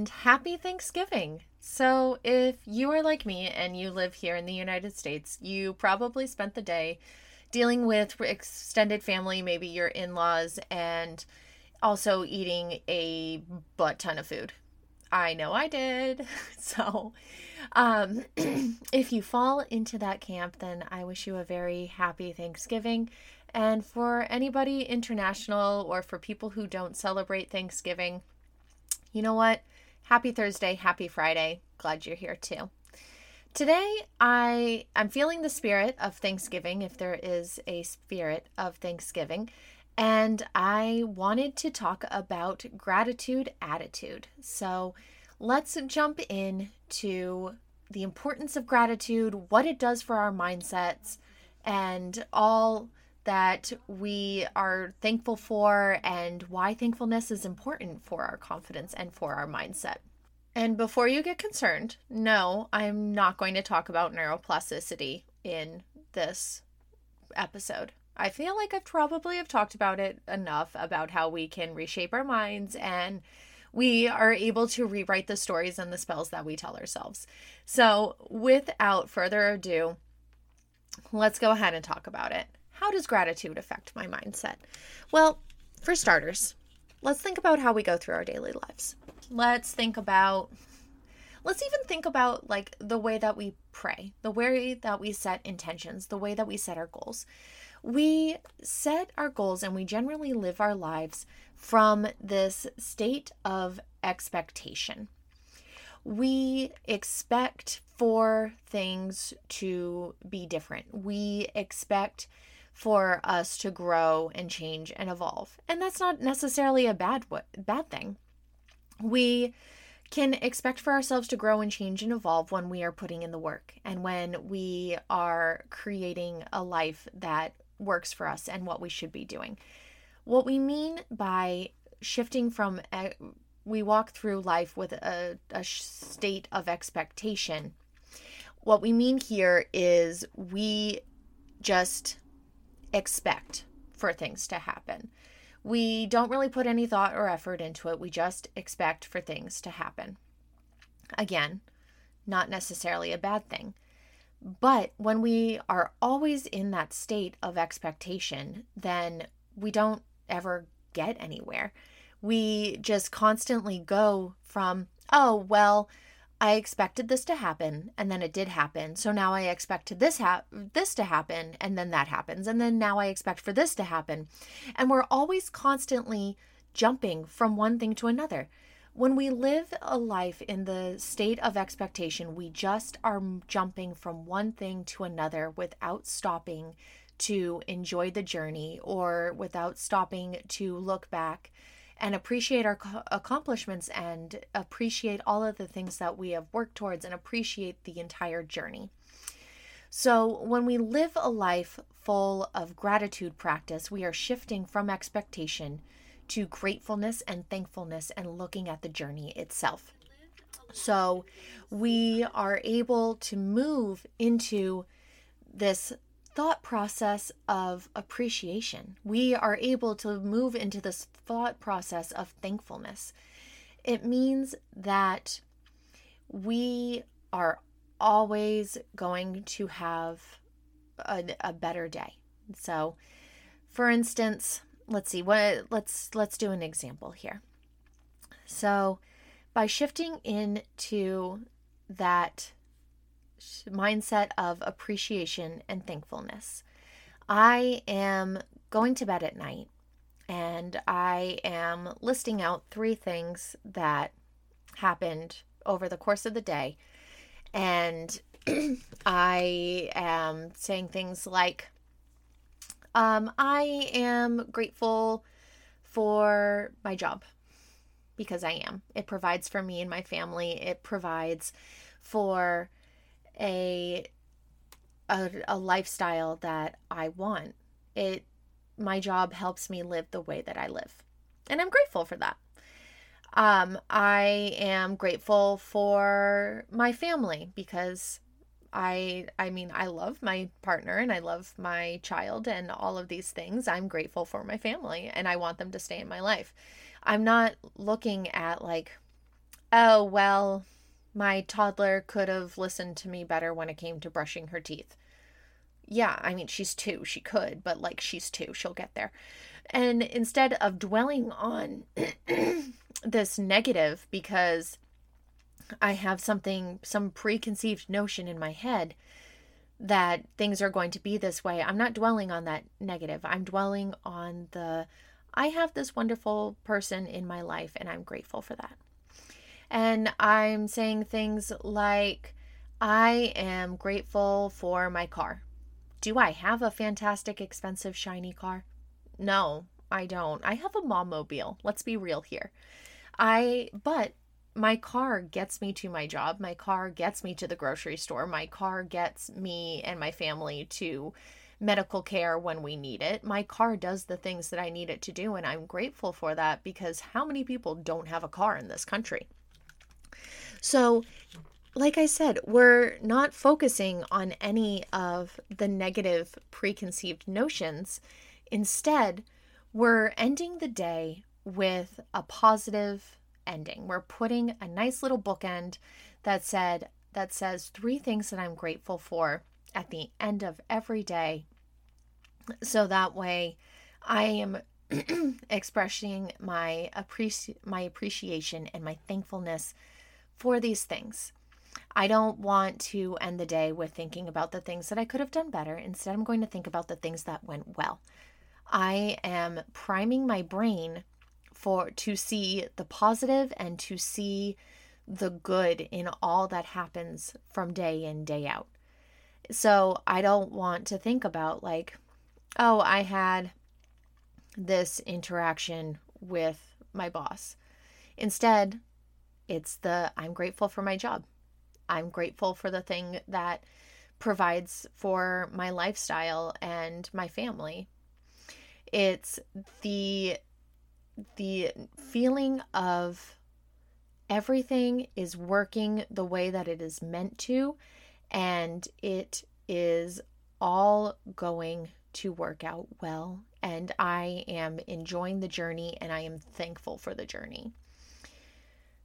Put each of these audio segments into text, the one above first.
And happy Thanksgiving. So, if you are like me and you live here in the United States, you probably spent the day dealing with extended family, maybe your in laws, and also eating a butt ton of food. I know I did. So, um, if you fall into that camp, then I wish you a very happy Thanksgiving. And for anybody international or for people who don't celebrate Thanksgiving, you know what? Happy Thursday, happy Friday. Glad you're here too. Today, I I'm feeling the spirit of Thanksgiving if there is a spirit of Thanksgiving, and I wanted to talk about gratitude attitude. So, let's jump in to the importance of gratitude, what it does for our mindsets, and all that we are thankful for and why thankfulness is important for our confidence and for our mindset. And before you get concerned, no, I'm not going to talk about neuroplasticity in this episode. I feel like I've probably have talked about it enough about how we can reshape our minds and we are able to rewrite the stories and the spells that we tell ourselves. So, without further ado, let's go ahead and talk about it. How does gratitude affect my mindset? Well, for starters, let's think about how we go through our daily lives. Let's think about let's even think about like the way that we pray, the way that we set intentions, the way that we set our goals. We set our goals and we generally live our lives from this state of expectation. We expect for things to be different. We expect for us to grow and change and evolve. And that's not necessarily a bad bad thing. We can expect for ourselves to grow and change and evolve when we are putting in the work and when we are creating a life that works for us and what we should be doing. What we mean by shifting from a, we walk through life with a, a state of expectation. What we mean here is we just expect for things to happen. We don't really put any thought or effort into it. We just expect for things to happen. Again, not necessarily a bad thing. But when we are always in that state of expectation, then we don't ever get anywhere. We just constantly go from, oh, well, I expected this to happen and then it did happen. So now I expect this ha- this to happen and then that happens and then now I expect for this to happen. And we're always constantly jumping from one thing to another. When we live a life in the state of expectation, we just are jumping from one thing to another without stopping to enjoy the journey or without stopping to look back and appreciate our accomplishments and appreciate all of the things that we have worked towards and appreciate the entire journey. So, when we live a life full of gratitude practice, we are shifting from expectation to gratefulness and thankfulness and looking at the journey itself. So, we are able to move into this thought process of appreciation. We are able to move into this thought process of thankfulness. It means that we are always going to have a, a better day. So, for instance, let's see what let's let's do an example here. So, by shifting into that mindset of appreciation and thankfulness. I am going to bed at night and I am listing out three things that happened over the course of the day. And I am saying things like, um, I am grateful for my job because I am. It provides for me and my family, it provides for a, a a lifestyle that I want. It my job helps me live the way that I live. And I'm grateful for that. Um, I am grateful for my family because I I mean I love my partner and I love my child and all of these things. I'm grateful for my family and I want them to stay in my life. I'm not looking at like, oh, well, my toddler could have listened to me better when it came to brushing her teeth. Yeah, I mean, she's two. She could, but like, she's two. She'll get there. And instead of dwelling on this negative because I have something, some preconceived notion in my head that things are going to be this way, I'm not dwelling on that negative. I'm dwelling on the, I have this wonderful person in my life and I'm grateful for that. And I'm saying things like, I am grateful for my car. Do I have a fantastic, expensive, shiny car? No, I don't. I have a mom mobile. Let's be real here. I, but my car gets me to my job. My car gets me to the grocery store. My car gets me and my family to medical care when we need it. My car does the things that I need it to do. And I'm grateful for that because how many people don't have a car in this country? So, like I said, we're not focusing on any of the negative preconceived notions. Instead, we're ending the day with a positive ending. We're putting a nice little bookend that said that says three things that I'm grateful for at the end of every day. So that way I am expressing my appreci- my appreciation and my thankfulness for these things. I don't want to end the day with thinking about the things that I could have done better. Instead, I'm going to think about the things that went well. I am priming my brain for to see the positive and to see the good in all that happens from day in day out. So I don't want to think about like oh, I had this interaction with my boss. Instead, it's the I'm grateful for my job. I'm grateful for the thing that provides for my lifestyle and my family. It's the the feeling of everything is working the way that it is meant to, and it is all going to work out well. And I am enjoying the journey and I am thankful for the journey.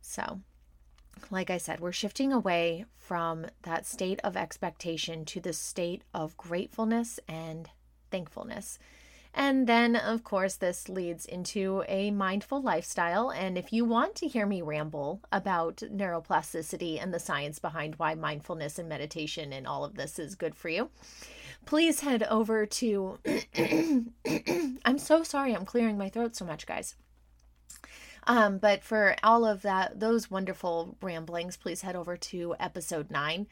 So, like I said, we're shifting away from that state of expectation to the state of gratefulness and thankfulness. And then, of course, this leads into a mindful lifestyle. And if you want to hear me ramble about neuroplasticity and the science behind why mindfulness and meditation and all of this is good for you, please head over to. I'm so sorry, I'm clearing my throat so much, guys. Um, but for all of that, those wonderful ramblings, please head over to episode nine.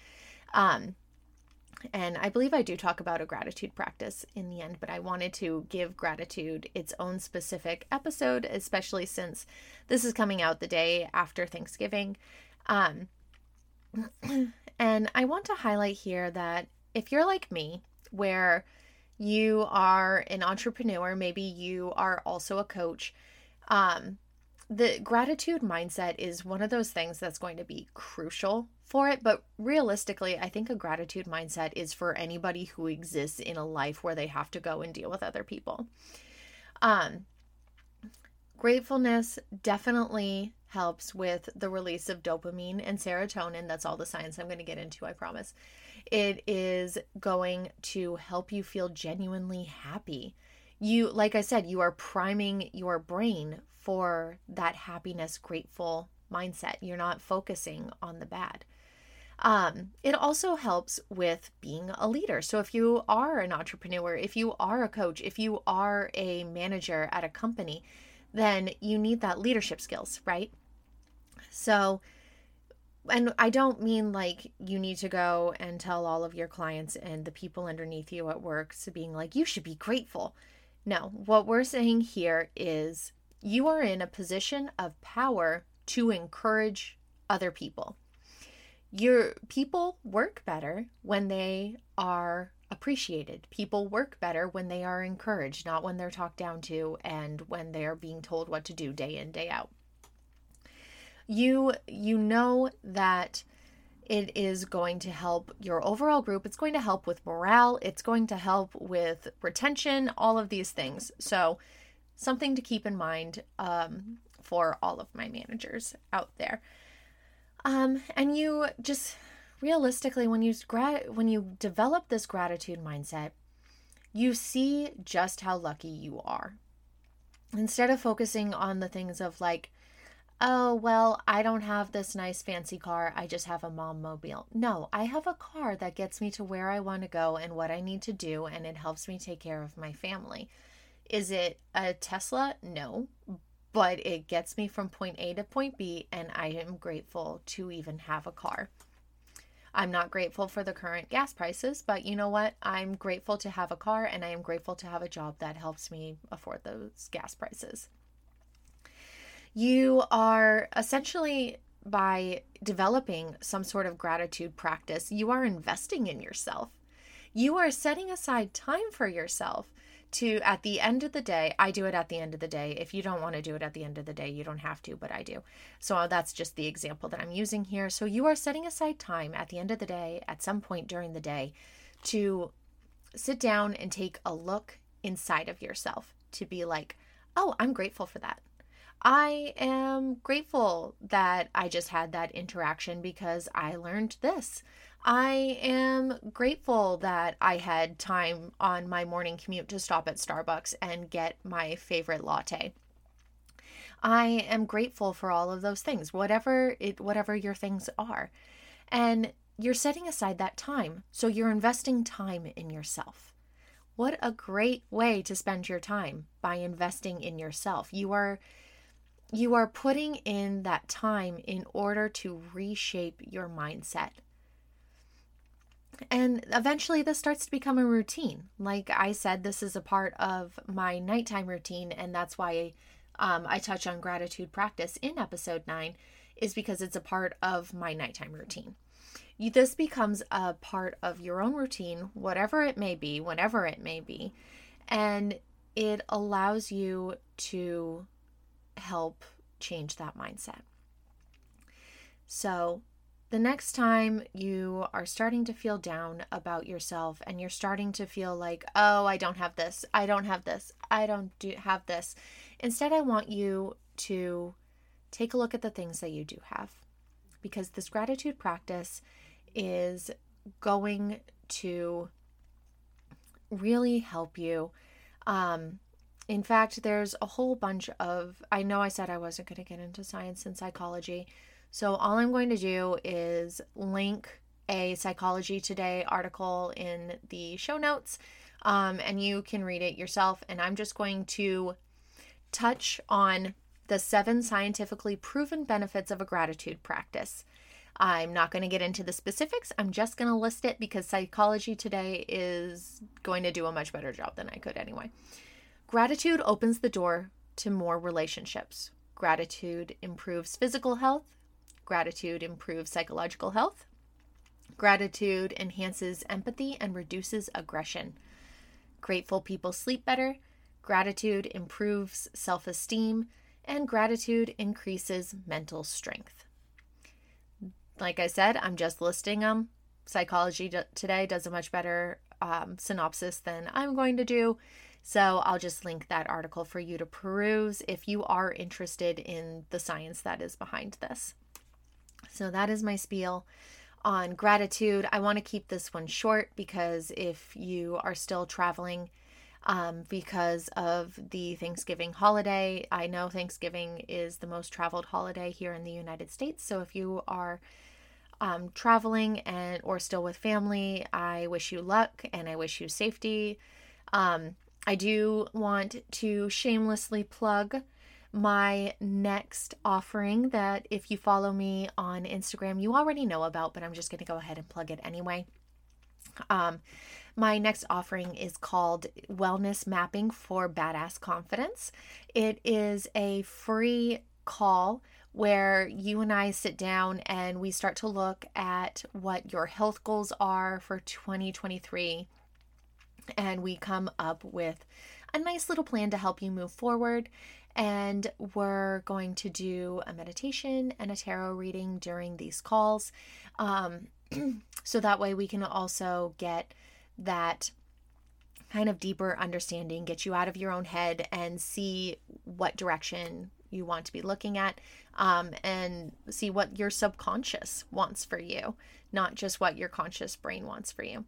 Um, and I believe I do talk about a gratitude practice in the end, but I wanted to give gratitude its own specific episode, especially since this is coming out the day after Thanksgiving. Um, and I want to highlight here that if you're like me, where you are an entrepreneur, maybe you are also a coach, um, the gratitude mindset is one of those things that's going to be crucial for it. But realistically, I think a gratitude mindset is for anybody who exists in a life where they have to go and deal with other people. Um, gratefulness definitely helps with the release of dopamine and serotonin. That's all the science I'm going to get into, I promise. It is going to help you feel genuinely happy. You, like I said, you are priming your brain for that happiness, grateful mindset. You're not focusing on the bad. Um, it also helps with being a leader. So, if you are an entrepreneur, if you are a coach, if you are a manager at a company, then you need that leadership skills, right? So, and I don't mean like you need to go and tell all of your clients and the people underneath you at work to being like, you should be grateful. No, what we're saying here is you are in a position of power to encourage other people. Your people work better when they are appreciated. People work better when they are encouraged, not when they're talked down to and when they are being told what to do day in, day out. You you know that it is going to help your overall group. It's going to help with morale, it's going to help with retention, all of these things. So, something to keep in mind um, for all of my managers out there. Um, and you just realistically, when you when you develop this gratitude mindset, you see just how lucky you are. Instead of focusing on the things of like, oh, well, I don't have this nice fancy car. I just have a mom mobile. No, I have a car that gets me to where I want to go and what I need to do, and it helps me take care of my family. Is it a Tesla? No, but it gets me from point A to point B, and I am grateful to even have a car. I'm not grateful for the current gas prices, but you know what? I'm grateful to have a car and I am grateful to have a job that helps me afford those gas prices. You are essentially by developing some sort of gratitude practice, you are investing in yourself. You are setting aside time for yourself to at the end of the day i do it at the end of the day. If you don't want to do it at the end of the day you don't have to but i do. So that's just the example that i'm using here. So you are setting aside time at the end of the day at some point during the day to sit down and take a look inside of yourself to be like oh i'm grateful for that I am grateful that I just had that interaction because I learned this. I am grateful that I had time on my morning commute to stop at Starbucks and get my favorite latte. I am grateful for all of those things, whatever it whatever your things are. And you're setting aside that time. So you're investing time in yourself. What a great way to spend your time by investing in yourself. You are you are putting in that time in order to reshape your mindset and eventually, this starts to become a routine. Like I said, this is a part of my nighttime routine, and that's why um, I touch on gratitude practice in episode nine, is because it's a part of my nighttime routine. You, this becomes a part of your own routine, whatever it may be, whenever it may be, and it allows you to help change that mindset. So, the next time you are starting to feel down about yourself and you're starting to feel like, oh, I don't have this, I don't have this, I don't do have this, instead, I want you to take a look at the things that you do have. Because this gratitude practice is going to really help you. Um, in fact, there's a whole bunch of, I know I said I wasn't going to get into science and psychology so, all I'm going to do is link a Psychology Today article in the show notes, um, and you can read it yourself. And I'm just going to touch on the seven scientifically proven benefits of a gratitude practice. I'm not going to get into the specifics. I'm just going to list it because Psychology Today is going to do a much better job than I could anyway. Gratitude opens the door to more relationships. Gratitude improves physical health, Gratitude improves psychological health. Gratitude enhances empathy and reduces aggression. Grateful people sleep better. Gratitude improves self esteem. And gratitude increases mental strength. Like I said, I'm just listing them. Psychology Today does a much better um, synopsis than I'm going to do. So I'll just link that article for you to peruse if you are interested in the science that is behind this. So that is my spiel on gratitude. I want to keep this one short because if you are still traveling um, because of the Thanksgiving holiday, I know Thanksgiving is the most traveled holiday here in the United States. So if you are um, traveling and or still with family, I wish you luck and I wish you safety. Um, I do want to shamelessly plug my next offering that if you follow me on Instagram, you already know about, but I'm just going to go ahead and plug it anyway. Um, my next offering is called Wellness Mapping for Badass Confidence. It is a free call where you and I sit down and we start to look at what your health goals are for 2023 and we come up with a nice little plan to help you move forward and we're going to do a meditation and a tarot reading during these calls. Um, so that way we can also get that kind of deeper understanding, get you out of your own head and see what direction you want to be looking at um, and see what your subconscious wants for you, not just what your conscious brain wants for you.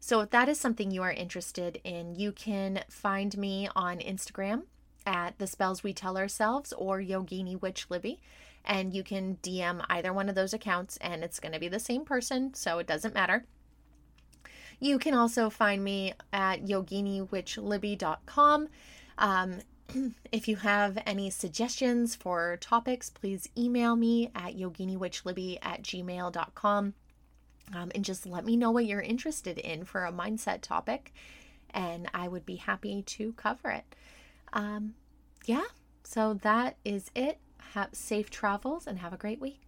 So, if that is something you are interested in, you can find me on Instagram at the spells we tell ourselves or Yogini Witch Libby. And you can DM either one of those accounts, and it's going to be the same person, so it doesn't matter. You can also find me at yoginiwitchlibby.com. Um, if you have any suggestions for topics, please email me at yoginiwitchlibby at gmail.com. Um, and just let me know what you're interested in for a mindset topic, and I would be happy to cover it. Um, yeah, so that is it. Have safe travels and have a great week.